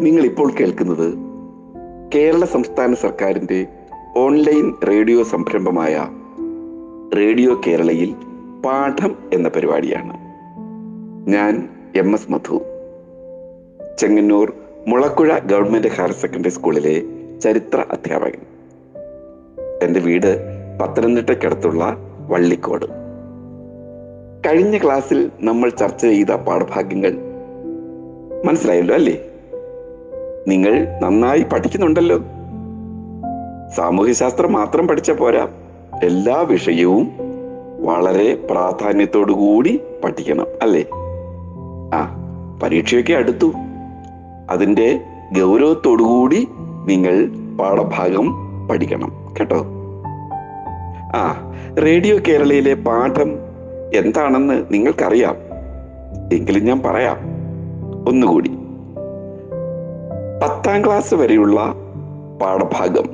നിങ്ങൾ ഇപ്പോൾ കേൾക്കുന്നത് കേരള സംസ്ഥാന സർക്കാരിന്റെ ഓൺലൈൻ റേഡിയോ സംരംഭമായ റേഡിയോ കേരളയിൽ പാഠം എന്ന പരിപാടിയാണ്. ഞാൻ M S Madhu. Chengannur Mulakkuzha government higher secondary സ്കൂളിലെ ചരിത്ര അധ്യാപകൻ. എന്റെ വീട് പത്തനംതിട്ടയ്ക്കടുത്തുള്ള വള്ളിക്കോട്. കഴിഞ്ഞ ക്ലാസ്സിൽ നമ്മൾ ചർച്ച ചെയ്ത പാഠഭാഗ്യങ്ങൾ മനസ്സിലായല്ലോ അല്ലേ? നിങ്ങൾ നന്നായി പഠിക്കുന്നുണ്ടല്ലോ. സാമൂഹ്യശാസ്ത്രം മാത്രം പഠിച്ച പോരാ. എല്ലാ വിഷയവും വളരെ പ്രാധാന്യത്തോടു കൂടി പഠിക്കണം അല്ലേ? ആ പരീക്ഷയൊക്കെ അടുത്തു. അതിന്റെ ഗൗരവത്തോടു കൂടി നിങ്ങൾ പാഠഭാഗം പഠിക്കണം കേട്ടോ? ആ റേഡിയോ കേരളയിലെ പാഠം എന്താണെന്ന് നിങ്ങൾക്കറിയാം. എങ്കിലും ഞാൻ പറയാം. ഒന്നുകൂടി. പത്താം ക്ലാസ് വരെയുള്ള പാഠഭാഗം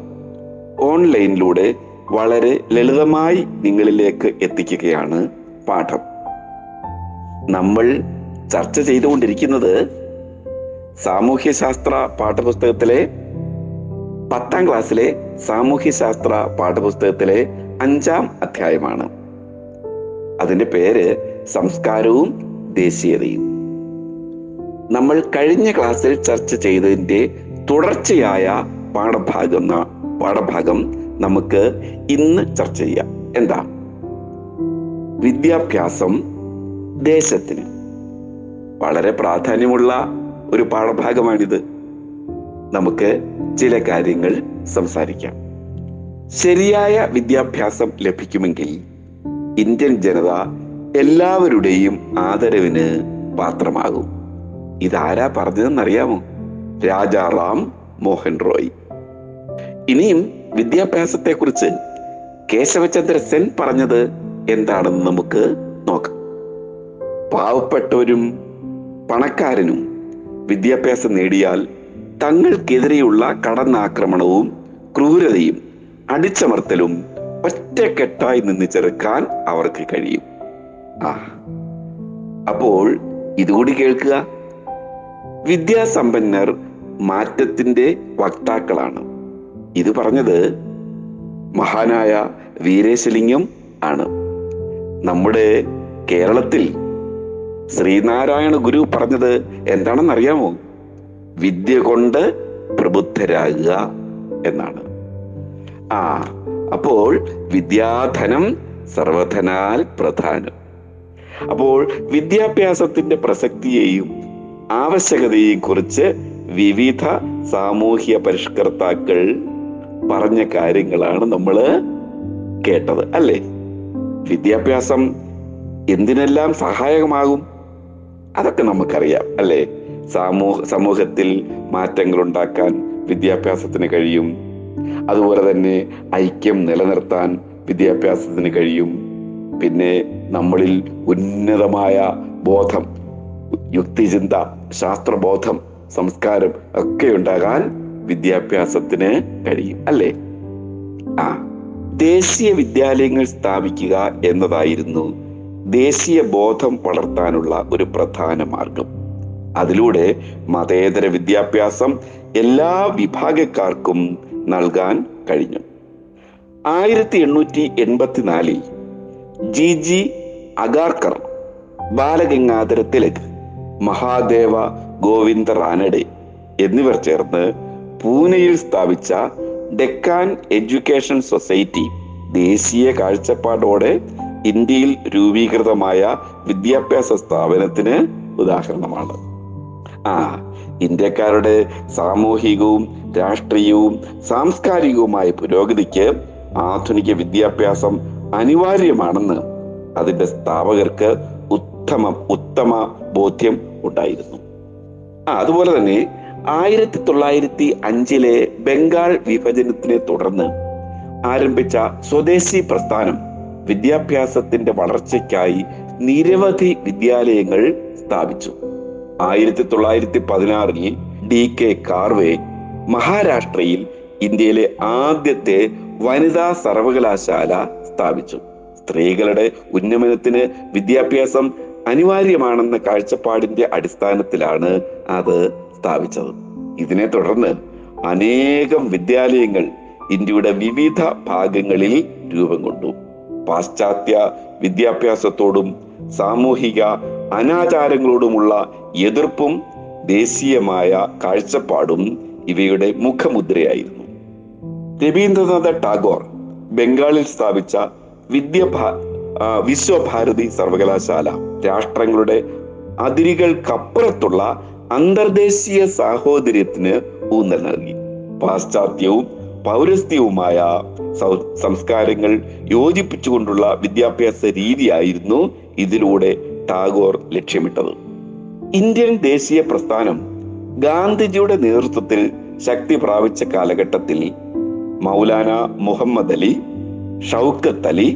ഓൺലൈനിലൂടെ വളരെ ലളിതമായി നിങ്ങളിലേക്ക് എത്തിക്കുകയാണ് പാഠം. നമ്മൾ ചർച്ച ചെയ്തുകൊണ്ടിരിക്കുന്നത് സാമൂഹ്യശാസ്ത്ര പാഠപുസ്തകത്തിലെ പത്താം ക്ലാസ്സിലെ സാമൂഹ്യശാസ്ത്ര പാഠപുസ്തകത്തിലെ അഞ്ചാം അധ്യായമാണ്. അതിന്റെ പേര് സംസ്കാരവും ദേശീയതയും. നമ്മൾ കഴിഞ്ഞ ക്ലാസ്സിൽ ചർച്ച ചെയ്തതിന്റെ തുടർച്ചയായ പാഠഭാഗം പാഠഭാഗം നമുക്ക് ഇന്ന് ചർച്ച ചെയ്യാം. എന്താ? വിദ്യാഭ്യാസം ദേശത്തിന്. വളരെ പ്രാധാന്യമുള്ള ഒരു പാഠഭാഗമാണിത്. നമുക്ക് ചില കാര്യങ്ങൾ സംസാരിക്കാം. ശരിയായ വിദ്യാഭ്യാസം ലഭിക്കുമെങ്കിൽ ഇന്ത്യൻ ജനത എല്ലാവരുടെയും ആദരവിന് പാത്രമാകും. ഇതാരാ പറഞ്ഞതെന്നറിയാമോ? രാജാറാം മോഹൻ റോയ്. ഇനിയും വിദ്യാഭ്യാസത്തെക്കുറിച്ച് കേശവചന്ദ്ര സെൻ പറഞ്ഞത് എന്താണെന്ന് നമുക്ക് നോക്കാം. പാവപ്പെട്ടവരും പണക്കാരനും വിദ്യാഭ്യാസം നേടിയാൽ തങ്ങൾക്കെതിരെയുള്ള കടന്നാക്രമണവും ക്രൂരതയും അടിച്ചമർത്തലും ഒറ്റക്കെട്ടായി നിന്ന് ചെറുക്കാൻ അവർക്ക് കഴിയും. ആ അപ്പോൾ ഇതുകൂടി കേൾക്കുക. വിദ്യാസമ്പന്നർ മാറ്റത്തിന്റെ വക്താക്കളാണ്. ഇത് പറഞ്ഞത് മഹാനായ വീരേശലിംഗം ആണ്. നമ്മുടെ കേരളത്തിൽ ശ്രീനാരായണ ഗുരു പറഞ്ഞത് എന്താണെന്നറിയാമോ? വിദ്യ കൊണ്ട് പ്രബുദ്ധരാകുക എന്നാണ്. ആ അപ്പോൾ വിദ്യാധനം സർവധനാൽ പ്രധാനം. അപ്പോൾ വിദ്യാഭ്യാസത്തിന്റെ പ്രസക്തിയെയും ആവശ്യകതയെയും കുറിച്ച് വിവിധ സാമൂഹ്യ പരിഷ്കർത്താക്കൾ പറഞ്ഞ കാര്യങ്ങളാണ് നമ്മൾ കേട്ടത് അല്ലേ? വിദ്യാഭ്യാസം എന്തിനെല്ലാം സഹായകമാകും? അതൊക്കെ നമുക്കറിയാം അല്ലേ? സമൂഹ സമൂഹത്തിൽ മാറ്റങ്ങൾ ഉണ്ടാക്കാൻ വിദ്യാഭ്യാസത്തിന് കഴിയും. അതുപോലെ തന്നെ ഐക്യം നിലനിർത്താൻ വിദ്യാഭ്യാസത്തിന് കഴിയും. പിന്നെ നമ്മളിൽ ഉന്നതമായ ബോധം യുക്തിചിന്ത ശാസ്ത്രബോധം സംസ്കാരം ഒക്കെ ഉണ്ടാകാൻ വിദ്യാഭ്യാസത്തിന് കഴിയും അല്ലേ? ആ ദേശീയ വിദ്യാലയങ്ങൾ സ്ഥാപിക്കുക എന്നതായിരുന്നു ദേശീയ ബോധം വളർത്താനുള്ള ഒരു പ്രധാന മാർഗം. അതിലൂടെ മതേതര വിദ്യാഭ്യാസം എല്ലാ വിഭാഗക്കാർക്കും നൽകാൻ കഴിഞ്ഞു. ആയിരത്തി എണ്ണൂറ്റി എൺപത്തിനാലിൽ ജി ജി അഗാർക്കർ ബാലഗംഗാധര മഹാദേവ ഗോവിന്ദ റാനഡെ എന്നിവർ ചേർന്ന് പൂനെയിൽ സ്ഥാപിച്ച ഡെക്കാൻ എഡ്യൂക്കേഷൻ സൊസൈറ്റി ദേശീയ കാഴ്ചപ്പാടോടെ ഇന്ത്യയിൽ രൂപീകൃതമായ വിദ്യാഭ്യാസ സ്ഥാപനത്തിന് ഉദാഹരണമാണ്. ആ ഇന്ത്യക്കാരുടെ സാമൂഹികവും രാഷ്ട്രീയവും സാംസ്കാരികവുമായ പുരോഗതിക്ക് ആധുനിക വിദ്യാഭ്യാസം അനിവാര്യമാണെന്ന് അതിന്റെ സ്ഥാപകർക്ക് ഉത്തമ ഉത്തമ ബോധ്യം ഉണ്ടായിരുന്നു. ആ അതുപോലെ തന്നെ ആയിരത്തി തൊള്ളായിരത്തി അഞ്ചിലെ ബംഗാൾ വിഭജനത്തിനെ തുടർന്ന് ആരംഭിച്ച സ്വദേശി പ്രസ്ഥാനം വിദ്യാഭ്യാസത്തിന്റെ വളർച്ചയ്ക്കായി നിരവധി വിദ്യാലയങ്ങൾ സ്ഥാപിച്ചു. ആയിരത്തി തൊള്ളായിരത്തി പതിനാറിൽ ഡി കെ കാർവേ മഹാരാഷ്ട്രയിൽ ഇന്ത്യയിലെ ആദ്യത്തെ വനിതാ സർവകലാശാല സ്ഥാപിച്ചു. സ്ത്രീകളുടെ ഉന്നമനത്തിന് വിദ്യാഭ്യാസം അനിവാര്യമാണെന്ന കാഴ്ചപ്പാടിന്റെ അടിസ്ഥാനത്തിലാണ് അത് സ്ഥാപിച്ചത്. ഇതിനെ തുടർന്ന് അനേകം വിദ്യാലയങ്ങൾ ഇന്ത്യയുടെ വിവിധ ഭാഗങ്ങളിൽ രൂപം കൊണ്ടു. പാശ്ചാത്യ വിദ്യാഭ്യാസത്തോടും സാമൂഹിക അനാചാരങ്ങളോടുമുള്ള എതിർപ്പും ദേശീയമായ കാഴ്ചപ്പാടും ഇവയുടെ മുഖമുദ്രയായിരുന്നു. രവീന്ദ്രനാഥ ടാഗോർ ബംഗാളിൽ സ്ഥാപിച്ച വിദ്യ വിശ്വഭാരതി സർവകലാശാല രാഷ്ട്രങ്ങളുടെ അതിരുകൾക്കപ്പുറത്തുള്ള അന്തർദേശീയ സാഹോദര്യത്തിന് ഊന്നൽ നൽകി. പാശ്ചാത്യവും പൗരസ്ത്യവുമായ സംസ്കാരങ്ങൾ യോജിപ്പിച്ചുകൊണ്ടുള്ള വിദ്യാഭ്യാസ രീതിയായിരുന്നു ഇതിലൂടെ ടാഗോർ ലക്ഷ്യമിട്ടത്. ഇന്ത്യൻ ദേശീയ പ്രസ്ഥാനം ഗാന്ധിജിയുടെ നേതൃത്വത്തിൽ ശക്തി പ്രാപിച്ച കാലഘട്ടത്തിൽ Maulana Muhammad Ali Shaukat Ali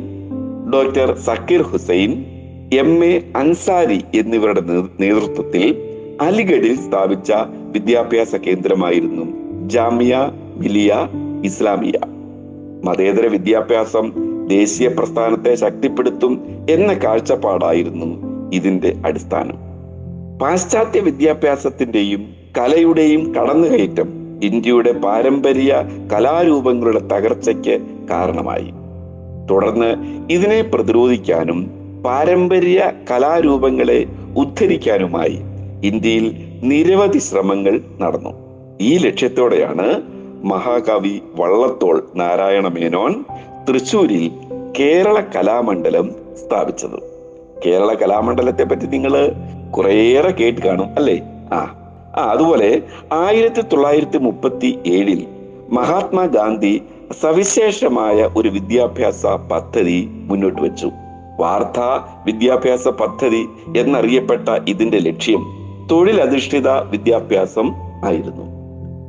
doctor Zakir Hussain M A Ansari എന്നിവരുടെ നേതൃത്വത്തിൽ അലിഗഡിൽ സ്ഥാപിച്ച വിദ്യാഭ്യാസ കേന്ദ്രമായിരുന്നു ജാമിയ മിലിയ ഇസ്ലാമിയ. മതേതര വിദ്യാഭ്യാസം ദേശീയ പ്രസ്ഥാനത്തെ ശക്തിപ്പെടുത്തും എന്ന കാഴ്ചപ്പാടായിരുന്നു ഇതിന്റെ അടിസ്ഥാനം. പാശ്ചാത്യ വിദ്യാഭ്യാസത്തിന്റെയും കലയുടെയും കടന്നുകയറ്റം ഇന്ത്യയുടെ പാരമ്പര്യ കലാരൂപങ്ങളുടെ തകർച്ചയ്ക്ക് കാരണമായി. തുടർന്ന് ഇതിനെ പ്രതിരോധിക്കാനും പാരമ്പര്യ കലാരൂപങ്ങളെ ഉദ്ധരിക്കാനുമായി ഇന്ത്യയിൽ നിരവധി ശ്രമങ്ങൾ നടന്നു. ഈ ലക്ഷ്യത്തോടെയാണ് മഹാകവി വള്ളത്തോൾ നാരായണ മേനോൻ തൃശൂരിൽ കേരള കലാമണ്ഡലം സ്ഥാപിച്ചത്. കേരള കലാമണ്ഡലത്തെ പറ്റി നിങ്ങൾ കുറേയേറെ കേട്ട് കാണും അല്ലേ? ആ ആ അതുപോലെ ആയിരത്തി തൊള്ളായിരത്തി മുപ്പത്തി ഏഴിൽ മഹാത്മാഗാന്ധി സവിശേഷമായ ഒരു വിദ്യാഭ്യാസ പദ്ധതി മുന്നോട്ട് വെച്ചു. വാർത്താ വിദ്യാഭ്യാസ പദ്ധതി എന്നറിയപ്പെട്ട ഇതിന്റെ ലക്ഷ്യം തൊഴിലധിഷ്ഠിത വിദ്യാഭ്യാസം ആയിരുന്നു.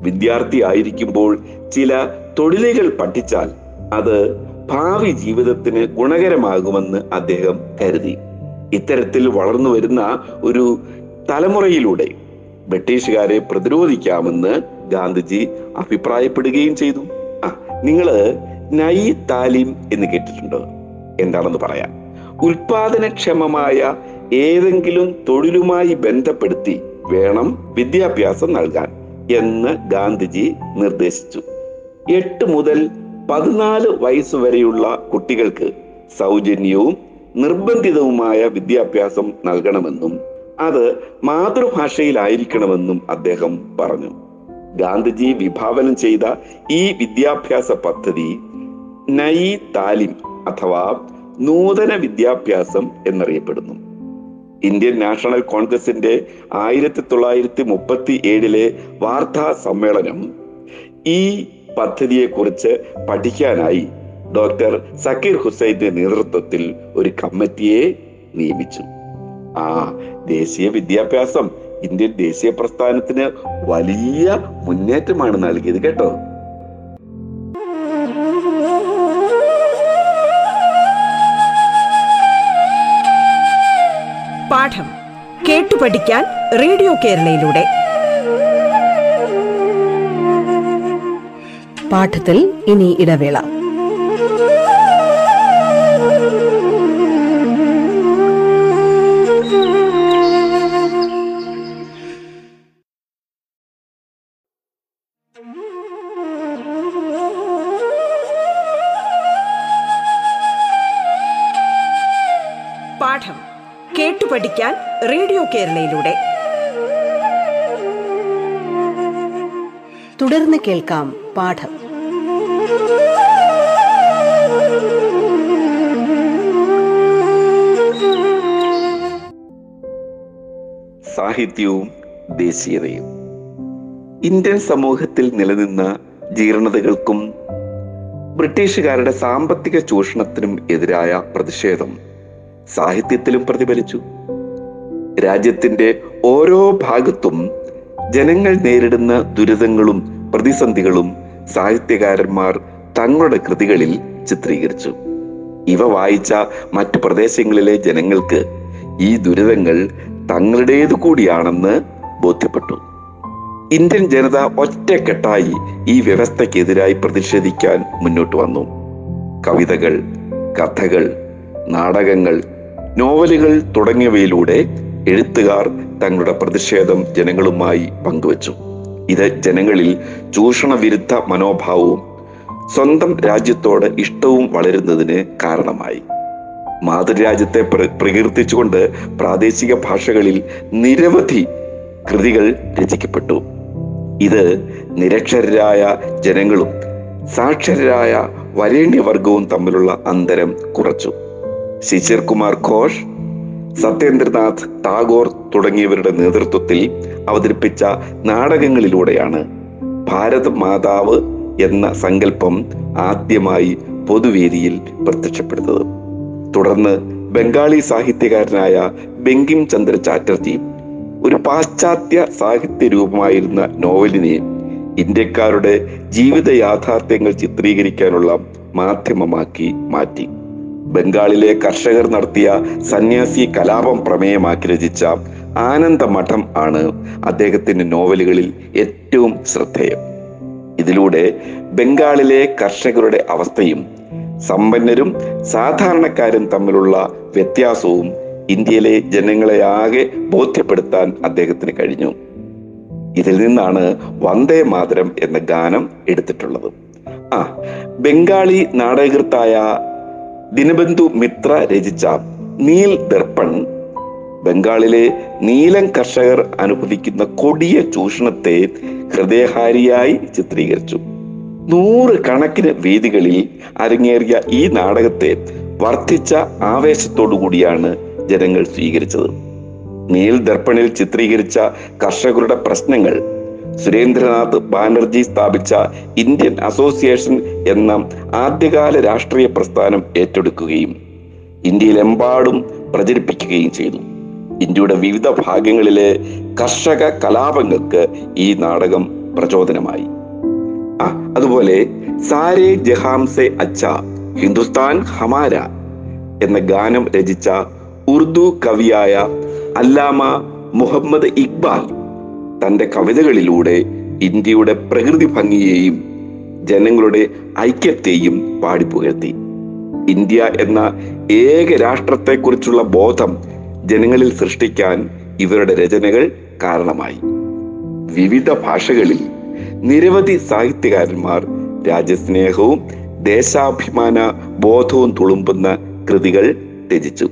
വിദ്യാർത്ഥി ആയിരിക്കുമ്പോൾ ചില തൊഴിലുകൾ പഠിച്ചാൽ അത് ഭാവി ജീവിതത്തിന് ഗുണകരമാകുമെന്ന് അദ്ദേഹം കരുതി. ഇത്തരത്തിൽ വളർന്നു വരുന്ന ഒരു തലമുറയിലൂടെ ബ്രിട്ടീഷുകാരെ പ്രതിരോധിക്കാമെന്ന് ഗാന്ധിജി അഭിപ്രായപ്പെടുകയും ചെയ്തു. ആ നിങ്ങൾ നൈ താലിം എന്ന് കേട്ടിട്ടുണ്ടോ? എന്താണെന്ന് പറയാം. ഉൽപാദനക്ഷമമായ ഏതെങ്കിലും തൊഴിലുമായി ബന്ധപ്പെടുത്തി വേണം വിദ്യാഭ്യാസം നൽകാൻ എന്ന് ഗാന്ധിജി നിർദ്ദേശിച്ചു. എട്ട് മുതൽ പതിനാല് വയസ്സ് വരെയുള്ള കുട്ടികൾക്ക് സൗജന്യവും നിർബന്ധിതവുമായ വിദ്യാഭ്യാസം നൽകണമെന്നും അത് മാതൃഭാഷയിലായിരിക്കണമെന്നും അദ്ദേഹം പറഞ്ഞു. ഗാന്ധിജി വിഭാവനം ചെയ്ത ഈ വിദ്യാഭ്യാസ പദ്ധതി നൈ താലിം അഥവാ നൂതന വിദ്യാഭ്യാസം എന്നറിയപ്പെടുന്നു. ഇന്ത്യൻ നാഷണൽ കോൺഗ്രസിന്റെ ആയിരത്തി തൊള്ളായിരത്തി മുപ്പത്തി ഏഴിലെ വാർത്താ സമ്മേളനം ഈ പദ്ധതിയെ കുറിച്ച് പഠിക്കാനായി ഡോക്ടർ സക്കീർ ഹുസൈന്റെ നേതൃത്വത്തിൽ ഒരു കമ്മിറ്റിയെ നിയമിച്ചു. ആ ദേശീയ വിദ്യാഭ്യാസം ഇന്ത്യൻ ദേശീയ പ്രസ്ഥാനത്തിന് വലിയ മുന്നേറ്റമാണ് നൽകിയത് കേട്ടോ. പാഠം കേട്ടു പഠിക്കാൻ റേഡിയോ കേരളയിലൂടെ. പാഠത്തിൽ ഇനി ഇടവേള. കേരളയിലൂടെ. തുടർന്ന് കേൾക്കാം പാഠം. സാഹിത്യവും ദേശീയതയും. ഇന്ത്യൻ സമൂഹത്തിൽ നിലനിന്ന ജീർണതകൾക്കും ബ്രിട്ടീഷുകാരുടെ സാമ്പത്തിക ചൂഷണത്തിനും എതിരായ പ്രതിഷേധം സാഹിത്യത്തിലും പ്രതിഫലിച്ചു. രാജ്യത്തിന്റെ ഓരോ ഭാഗത്തും ജനങ്ങൾ നേരിടുന്ന ദുരിതങ്ങളും പ്രതിസന്ധികളും സാഹിത്യകാരന്മാർ തങ്ങളുടെ കൃതികളിൽ ചിത്രീകരിച്ചു. ഇവ വായിച്ച മറ്റു പ്രദേശങ്ങളിലെ ജനങ്ങൾക്ക് ഈ ദുരിതങ്ങൾ തങ്ങളുടേതു കൂടിയാണെന്ന് ബോധ്യപ്പെട്ടു. ഇന്ത്യൻ ജനത ഒറ്റക്കെട്ടായി ഈ വ്യവസ്ഥക്കെതിരായി പ്രതിഷേധിക്കാൻ മുന്നോട്ട് വന്നു. കവിതകൾ കഥകൾ നാടകങ്ങൾ നോവലുകൾ തുടങ്ങിയവയിലൂടെ എഴുത്തുകാർ തങ്ങളുടെ പ്രതിഷേധം ജനങ്ങളുമായി പങ്കുവച്ചു. ഇത് ജനങ്ങളിൽ ചൂഷണ വിരുദ്ധ മനോഭാവവും സ്വന്തം രാജ്യത്തോട് ഇഷ്ടവും വളരുന്നതിന് കാരണമായി. മാതൃരാജ്യത്തെ പ്ര പ്രകീർത്തിച്ചുകൊണ്ട് പ്രാദേശിക ഭാഷകളിൽ നിരവധി കൃതികൾ രചിക്കപ്പെട്ടു. ഇത് നിരക്ഷരരായ ജനങ്ങളും സാക്ഷരരായ വരേണ്യവർഗവും തമ്മിലുള്ള അന്തരം കുറച്ചു. ശിശിർ കുമാർ ഘോഷ് സത്യേന്ദ്രനാഥ് ടാഗോർ തുടങ്ങിയവരുടെ നേതൃത്വത്തിൽ അവതരിപ്പിച്ച നാടകങ്ങളിലൂടെയാണ് ഭാരത മാതാവ് എന്ന സങ്കല്പം ആദ്യമായി പൊതുവേദിയിൽ പ്രത്യക്ഷപ്പെടുന്നത്. തുടർന്ന് ബംഗാളി സാഹിത്യകാരനായ ബെങ്കിം ചന്ദ്ര ചാറ്റർജി ഒരു പാശ്ചാത്യ സാഹിത്യ രൂപമായിരുന്ന നോവലിനെ ഇന്ത്യക്കാരുടെ ജീവിത യാഥാർത്ഥ്യങ്ങൾ ചിത്രീകരിക്കാനുള്ള മാധ്യമമാക്കി മാറ്റി. ബംഗാളിലെ കർഷകർ നടത്തിയ സന്യാസി കലാപം പ്രമേയമാക്കി രചിച്ച ആനന്ദമഠം ആണ് അദ്ദേഹത്തിന്റെ നോവലുകളിൽ ഏറ്റവും ശ്രദ്ധേയം. ഇതിലൂടെ ബംഗാളിലെ കർഷകരുടെ അവസ്ഥയും സമ്പന്നരും സാധാരണക്കാരും തമ്മിലുള്ള വ്യത്യാസവും ഇന്ത്യയിലെ ജനങ്ങളെ ആകെ ബോധ്യപ്പെടുത്താൻ അദ്ദേഹത്തിന് കഴിഞ്ഞു. ഇതിൽ നിന്നാണ് വന്ദേ മാതരം എന്ന ഗാനം എടുത്തിട്ടുള്ളത്. ആ ബംഗാളി നാടകൃത്തായ ദിനബന്ധു മിത്ര രചിച്ച നീൽ ദർപ്പൺ. ബംഗാളിലെ നീലം കർഷകർ അനുഭവിക്കുന്ന കൊടിയ ചൂഷണത്തെ ഹൃദയഹാരിയായി ചിത്രീകരിച്ചു. നൂറ് കണക്കിന് വേദികളിൽ അരങ്ങേറിയ ഈ നാടകത്തെ വർദ്ധിച്ച ആവേശത്തോടു കൂടിയാണ് ജനങ്ങൾ സ്വീകരിച്ചത്. നീൽ ദർപ്പണിൽ ചിത്രീകരിച്ച കർഷകരുടെ പ്രശ്നങ്ങൾ സുരേന്ദ്രനാഥ് ബാനർജി സ്ഥാപിച്ച ഇന്ത്യൻ അസോസിയേഷൻ എന്ന ആദ്യകാല രാഷ്ട്രീയ പ്രസ്ഥാനം ഏറ്റെടുക്കുകയും ഇന്ത്യയിലെമ്പാടും പ്രചരിപ്പിക്കുകയും ചെയ്തു. ഇന്ത്യയുടെ വിവിധ ഭാഗങ്ങളിലെ കർഷക കലാപങ്ങൾക്ക് ഈ നാടകം പ്രചോദനമായി. ആ അതുപോലെ സാരേ ജഹാംസെ അച്ച ഹിന്ദുസ്ഥാൻ ഹമാര എന്ന ഗാനം രചിച്ച ഉർദു കവിയായ അല്ലാമ മുഹമ്മദ് ഇക്ബാൽ തന്റെ കവിതകളിലൂടെ ഇന്ത്യയുടെ പ്രകൃതി ഭംഗിയെയും ജനങ്ങളുടെ ഐക്യത്തെയും പാടിപ്പുകഴ്ത്തി ഇന്ത്യ എന്ന ഏക രാഷ്ട്രത്തെക്കുറിച്ചുള്ള ബോധം ജനങ്ങളിൽ സൃഷ്ടിക്കാൻ ഇവരുടെ രചനകൾ കാരണമായി. വിവിധ ഭാഷകളിൽ നിരവധി സാഹിത്യകാരന്മാർ രാജ്യസ്നേഹവും ദേശാഭിമാന ബോധവും തുളുമ്പുന്ന കൃതികൾ രചിച്ചു.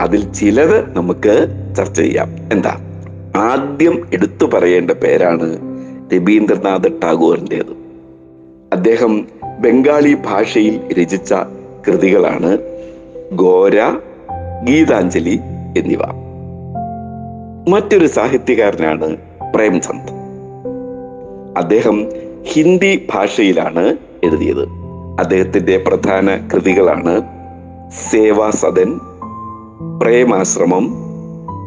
അതിൽ ചിലത് നമുക്ക് ചർച്ച ചെയ്യാം. എന്താ? ആദ്യം എടുത്തു പറയേണ്ട പേരാണ് രവീന്ദ്രനാഥ് ടാഗോറിന്റെത്. അദ്ദേഹം ബംഗാളി ഭാഷയിൽ രചിച്ച കൃതികളാണ് ഗോര ഗീതാഞ്ജലി എന്നിവ. മറ്റൊരു സാഹിത്യകാരനാണ് പ്രേംചന്ദ്. അദ്ദേഹം ഹിന്ദി ഭാഷയിലാണ് എഴുതിയത്. അദ്ദേഹത്തിന്റെ പ്രധാന കൃതികളാണ് സേവാസദൻ പ്രേമാശ്രമം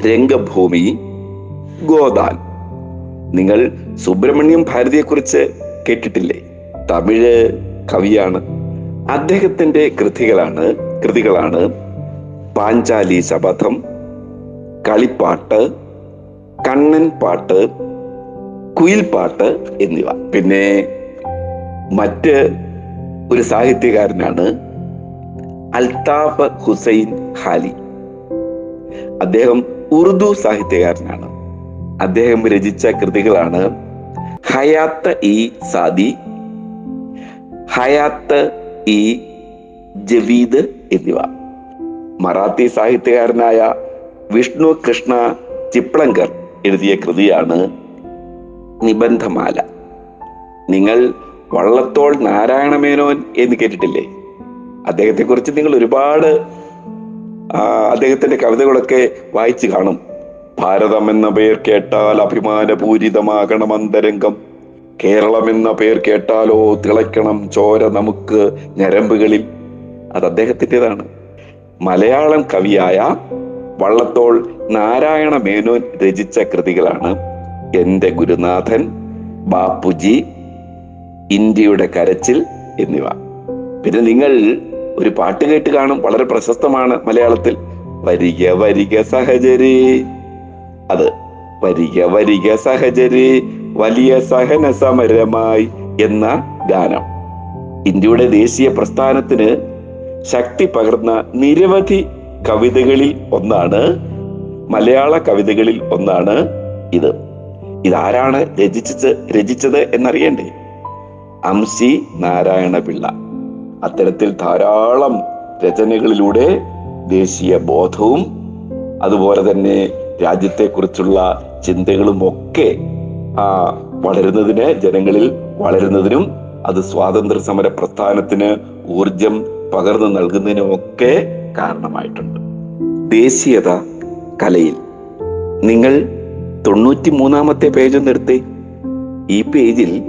രംഗഭൂമി ഗോദാൻ. നിങ്ങൾ സുബ്രഹ്മണ്യം ഭാരതിയെക്കുറിച്ച് കേട്ടിട്ടില്ലേ? തമിഴ് കവിയാണ്. അദ്ദേഹത്തിന്റെ കൃതികളാണ് കൃതികളാണ് പാഞ്ചാലി ശപഥം കളിപ്പാട്ട് കണ്ണൻ പാട്ട് കുയിൽപ്പാട്ട് എന്നിവ. പിന്നെ മറ്റ് ഒരു സാഹിത്യകാരനാണ് അൽതാഫ് ഹുസൈൻ ഹാലി. അദ്ദേഹം ഉറുദു സാഹിത്യകാരനാണ്. അദ്ദേഹം രചിച്ച കൃതികളാണ് ഹയാത്ത് ഇ സാദി ഹയാത്ത് ഇ ജവീദ് എന്നിവ. മറാത്തി സാഹിത്യകാരനായ വിഷ്ണു കൃഷ്ണ ചിപ്ലങ്കർ എഴുതിയ കൃതിയാണ് നിബന്ധമാല. നിങ്ങൾ വള്ളത്തോൾ നാരായണമേനോൻ എന്ന് കേട്ടിട്ടില്ലേ? അദ്ദേഹത്തെ കുറിച്ച് നിങ്ങൾ ഒരുപാട് അദ്ദേഹത്തിന്റെ കവിതകളൊക്കെ വായിച്ചു കാണും. ഭാരതം എന്ന പേർ കേട്ടാൽ അഭിമാനപൂരിതമാകണം അന്തരംഗം. കേരളം എന്ന പേർ കേട്ടാലോ തിളയ്ക്കണം ചോര നമുക്ക് ഞരമ്പുകളിൽ. അത് അദ്ദേഹത്തിന്റെതാണ്. മലയാളം കവിയായ വള്ളത്തോൾ നാരായണ മേനോൻ രചിച്ച കൃതികളാണ് എന്റെ ഗുരുനാഥൻ ബാപ്പുജി ഇന്ത്യയുടെ കരച്ചിൽ എന്നിവ. പിന്നെ നിങ്ങൾ ഒരു പാട്ട് കേട്ട് കാണും. വളരെ പ്രശസ്തമാണ് മലയാളത്തിൽ. വരിക വരിക സഹചരി. അത് വരിക വരിക സഹചരി വലിയ സഹന സമരമായി എന്ന ഗാനം. ഇന്ത്യയുടെ ദേശീയ പ്രസ്ഥാനത്തിന് ശക്തി പകർന്ന നിരവധി കവിതകളിൽ ഒന്നാണ് മലയാള കവിതകളിൽ ഒന്നാണ് ഇത്. ഇതാരാണ് രചിച്ചത് രചിച്ചത് എന്നറിയണ്ടേ? അംശി നാരായണ പിള്ള അത്തരത്തിൽ ധാരാളം രചനകളിലൂടെ ദേശീയ ബോധവും അതുപോലെ തന്നെ രാജ്യത്തെക്കുറിച്ചുള്ള ചിന്തകളും ഒക്കെ ആ വളരുന്നതിന് ജനങ്ങളിൽ വളരുന്നതിനും അത് സ്വാതന്ത്ര്യ സമര പ്രസ്ഥാനത്തിന് ഊർജം പകർന്നു നൽകുന്നതിനും ഒക്കെ കാരണമായിട്ടുണ്ട്. ദേശീയത കലയിൽ. നിങ്ങൾ തൊണ്ണൂറ്റി മൂന്നാമത്തെ പേജ് നിർത്തി ഈ പേജിൽ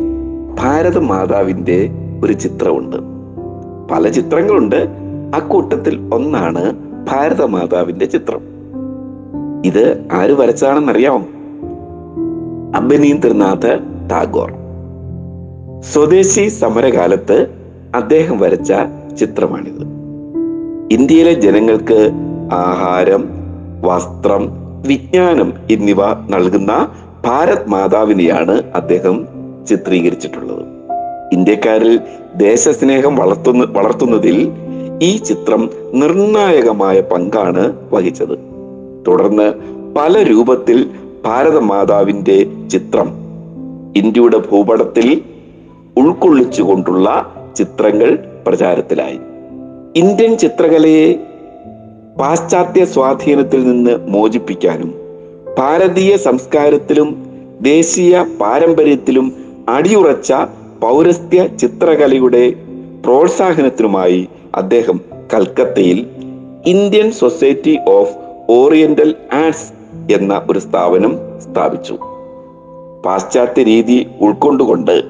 ഭാരത മാതാവിന്റെ ഒരു ചിത്രമുണ്ട്. പല ചിത്രങ്ങളുണ്ട്. അക്കൂട്ടത്തിൽ ഒന്നാണ് ഭാരത മാതാവിന്റെ ചിത്രം. ഇത് ആര് വരച്ചതാണെന്നറിയാമോ അബനീന്ദ്രനാഥ് ടാഗോർ. സ്വദേശി സമരകാലത്ത് അദ്ദേഹം വരച്ച ചിത്രമാണിത്. ഇന്ത്യയിലെ ജനങ്ങൾക്ക് ആഹാരം വസ്ത്രം വിജ്ഞാനം എന്നിവ നൽകുന്ന ഭാരത് മാതാവിനെയാണ് അദ്ദേഹം ചിത്രീകരിച്ചിട്ടുള്ളത്. ഇന്ത്യക്കാരിൽ ദേശസ്നേഹം വളർത്തുന്ന വളർത്തുന്നതിൽ ഈ ചിത്രം നിർണായകമായ പങ്കാണ് വഹിച്ചത്. തുടർന്ന് പല രൂപത്തിൽ ഭാരതമാതാവിന്റെ ചിത്രം. ഇന്ത്യയുടെ ഭൂപടത്തിൽ ഉൾക്കൊള്ളിച്ചുകൊണ്ടുള്ള ചിത്രങ്ങൾ പ്രചാരത്തിലായി. ഇന്ത്യൻ ചിത്രകലയെ പാശ്ചാത്യ സ്വാധീനത്തിൽ നിന്ന് മോചിപ്പിക്കാനും ഭാരതീയ സംസ്കാരത്തിലും ദേശീയ പാരമ്പര്യത്തിലും അടിയുറച്ച പൗരസ്ത്യ ചിത്രകലയുടെ പ്രോത്സാഹനത്തിനുമായി അദ്ദേഹം കൽക്കത്തയിൽ Indian society of oriental arts എന്ന ഒരു സ്ഥാപനം സ്ഥാപിച്ചു. പാശ്ചാത്യ രീതി ഉൾക്കൊണ്ടുകൊണ്ട്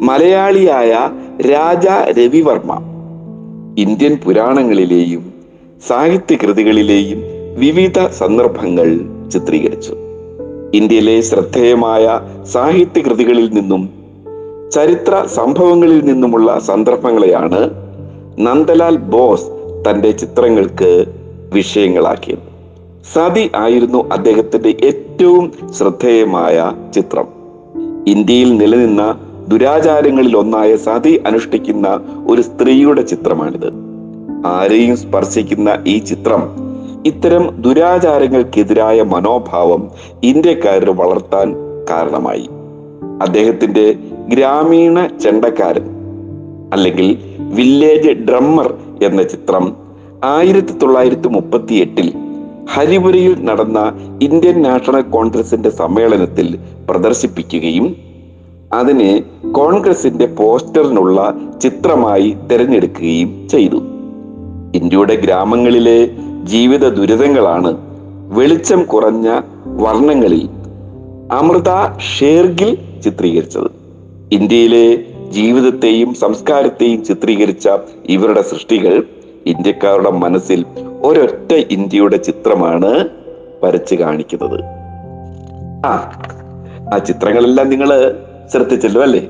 മലയാളിയായ രാജ രവിവർമ്മ ഇന്ത്യൻ പുരാണങ്ങളിലെയും സാഹിത്യകൃതികളിലെയും വിവിധ സന്ദർഭങ്ങൾ ചിത്രീകരിച്ചു. ഇന്ത്യയിലെ ശ്രദ്ധേയമായ സാഹിത്യകൃതികളിൽ നിന്നും ചരിത്ര സംഭവങ്ങളിൽ നിന്നുമുള്ള സന്ദർഭങ്ങളെയാണ് നന്ദലാൽ ബോസ് തന്റെ ചിത്രങ്ങൾക്ക് വിഷയങ്ങളാക്കിയത്. സതി ആയിരുന്നു അദ്ദേഹത്തിന്റെ ഏറ്റവും ശ്രദ്ധേയമായ ചിത്രം. ഇന്ത്യയിൽ നിലനിന്ന ദുരാചാരങ്ങളിൽ ഒന്നായ സതി അനുഷ്ഠിക്കുന്ന ഒരു സ്ത്രീയുടെ ചിത്രമാണിത്. ആരെയും സ്പർശിക്കുന്ന ഈ ചിത്രം ഇത്തരം ദുരാചാരങ്ങൾക്കെതിരായ മനോഭാവം ഇന്ത്യക്കാരിൽ വളർത്താൻ കാരണമായി. അദ്ദേഹത്തിന്റെ ഗ്രാമീണ ചെണ്ടക്കാരൻ അല്ലെങ്കിൽ വില്ലേജ് ഡ്രമ്മർ എന്ന ചിത്രം ആയിരത്തി തൊള്ളായിരത്തി മുപ്പത്തി എട്ടിൽ ഹരിപുരയിൽ നടന്ന ഇന്ത്യൻ നാഷണൽ കോൺഗ്രസിന്റെ സമ്മേളനത്തിൽ പ്രദർശിപ്പിക്കുകയും അതിനെ കോൺഗ്രസിന്റെ പോസ്റ്ററിനുള്ള ചിത്രമായി തിരഞ്ഞെടുക്കുകയും ചെയ്തു. ഇന്ത്യയുടെ ഗ്രാമങ്ങളിലെ ജീവിത ദുരിതങ്ങളാണ് വെളിച്ചം കുറഞ്ഞ വർണങ്ങളിൽ അമൃത ഷേർഗിൽ ചിത്രീകരിച്ചത്. ഇന്ത്യയിലെ ജീവിതത്തെയും സംസ്കാരത്തെയും ചിത്രീകരിച്ച ഇവരുടെ സൃഷ്ടികൾ ഇന്ത്യക്കാരുടെ മനസ്സിൽ ഒരൊറ്റ ഇന്ത്യയുടെ ചിത്രമാണ് വരച്ചു കാണിക്കുന്നത്. ആ ആ ചിത്രങ്ങളെല്ലാം നിങ്ങൾ ശ്രദ്ധിച്ചല്ലോ അല്ലേ?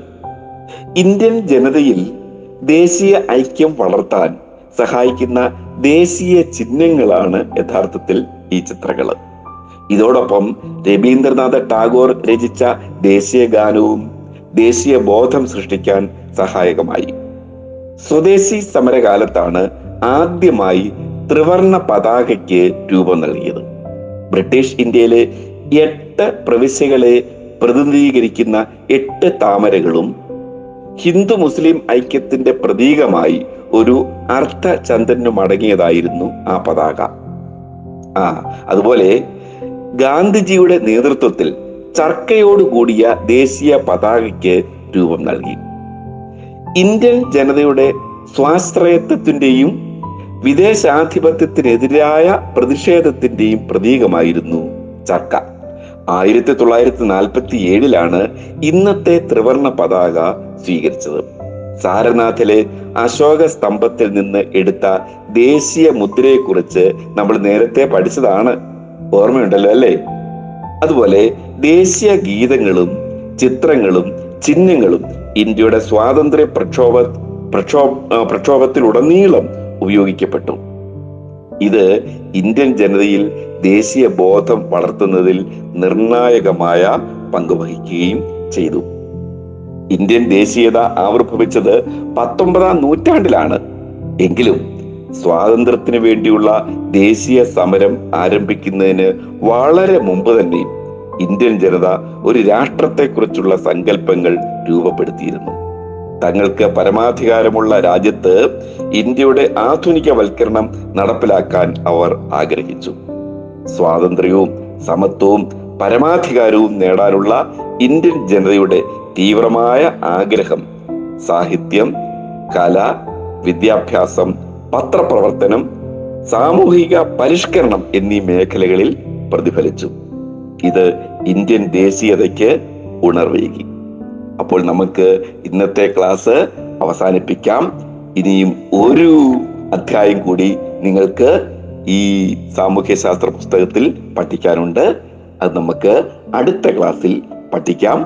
ഇന്ത്യൻ ജനതയിൽ ദേശീയ ഐക്യം വളർത്താൻ സഹായിക്കുന്ന ദേശീയ ചിഹ്നങ്ങളാണ് യഥാർത്ഥത്തിൽ ഈ ചിത്രങ്ങൾ ഇതോടൊപ്പം രവീന്ദ്രനാഥ ടാഗോർ രചിച്ച ദേശീയ ഗാനവും ദേശീയ ബോധം സൃഷ്ടിക്കാൻ സഹായകമായി. സ്വദേശി സമരകാലത്താണ് ആദ്യമായി ത്രിവർണ പതാകയ്ക്ക് രൂപം നൽകിയത്. ബ്രിട്ടീഷ് ഇന്ത്യയിലെ എട്ട് പ്രവിശ്യകളെ പ്രതിനിധീകരിക്കുന്ന എട്ട് താമരകളും ഹിന്ദു മുസ്ലിം ഐക്യത്തിന്റെ പ്രതീകമായി ഒരു അർത്ഥചന്ദ്രനും അടങ്ങിയതായിരുന്നു ആ പതാക. ആ അതുപോലെ ഗാന്ധിജിയുടെ നേതൃത്വത്തിൽ ചർക്കയോട് കൂടിയ ദേശീയ പതാകയ്ക്ക് രൂപം നൽകി. ഇന്ത്യൻ ജനതയുടെ സ്വാശ്രയത്വത്തിന്റെയും വിദേശാധിപത്യത്തിനെതിരായ പ്രതിഷേധത്തിന്റെയും പ്രതീകമായിരുന്നു ചർക്ക. ആയിരത്തി തൊള്ളായിരത്തി നാൽപ്പത്തി ഏഴിലാണ് ഇന്നത്തെ ത്രിവർണ പതാക സ്വീകരിച്ചത്. സാരനാഥിലെ അശോക സ്തംഭത്തിൽ നിന്ന് എടുത്ത ദേശീയ മുദ്രയെക്കുറിച്ച് നമ്മൾ നേരത്തെ പഠിച്ചതാണ്. ഓർമ്മയുണ്ടല്ലോ അല്ലേ? അതുപോലെ ദേശീയ ഗീതങ്ങളും ചിത്രങ്ങളും ചിഹ്നങ്ങളും ഇന്ത്യയുടെ സ്വാതന്ത്ര്യ പ്രക്ഷോഭ പ്രക്ഷോഭ പ്രക്ഷോഭത്തിലുടനീളം ഉപയോഗിക്കപ്പെട്ടു. ഇത് ഇന്ത്യൻ ജനതയിൽ ദേശീയ ബോധം വളർത്തുന്നതിൽ നിർണായകമായ പങ്കുവഹിക്കുകയും ചെയ്തു. ഇന്ത്യൻ ദേശീയത ആവിർഭവിച്ചത് പത്തൊമ്പതാം നൂറ്റാണ്ടിലാണ്. എങ്കിലും സ്വാതന്ത്ര്യത്തിന് വേണ്ടിയുള്ള ദേശീയ സമരം ആരംഭിക്കുന്നതിന് വളരെ മുമ്പ് തന്നെ ഇന്ത്യൻ ജനത ഒരു രാഷ്ട്രത്തെക്കുറിച്ചുള്ള സങ്കല്പങ്ങൾ രൂപപ്പെടുത്തിയിരുന്നു. തങ്ങൾക്ക് പരമാധികാരമുള്ള രാജ്യത്ത് ഇന്ത്യയുടെ ആധുനികവൽക്കരണം നടപ്പിലാക്കാൻ അവർ ആഗ്രഹിച്ചു. സ്വാതന്ത്ര്യവും സമത്വവും പരമാധികാരവും നേടാനുള്ള ഇന്ത്യൻ ജനതയുടെ തീവ്രമായ ആഗ്രഹം സാഹിത്യം കല വിദ്യാഭ്യാസം പത്രപ്രവർത്തനം സാമൂഹിക പരിഷ്കരണം എന്നീ മേഖലകളിൽ പ്രതിഫലിച്ചു. ഇത് ഇന്ത്യൻ ദേശീയതയ്ക്ക് ഉണർവേകി അപ്പോൾ നമുക്ക് ഇന്നത്തെ ക്ലാസ് അവസാനിപ്പിക്കാം. ഇനിയും ഒരു അധ്യായം കൂടി നിങ്ങൾക്ക് ഈ സാമൂഹ്യ ശാസ്ത്ര പുസ്തകത്തിൽ പഠിക്കാനുണ്ട്. അത് നമുക്ക് അടുത്ത ക്ലാസ്സിൽ പഠിക്കാം.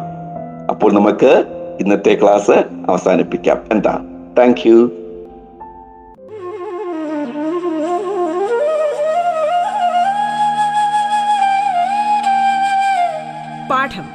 അപ്പോൾ നമുക്ക് ഇന്നത്തെ ക്ലാസ് അവസാനിപ്പിക്കാം. എന്താ? താങ്ക് യു പാഠം.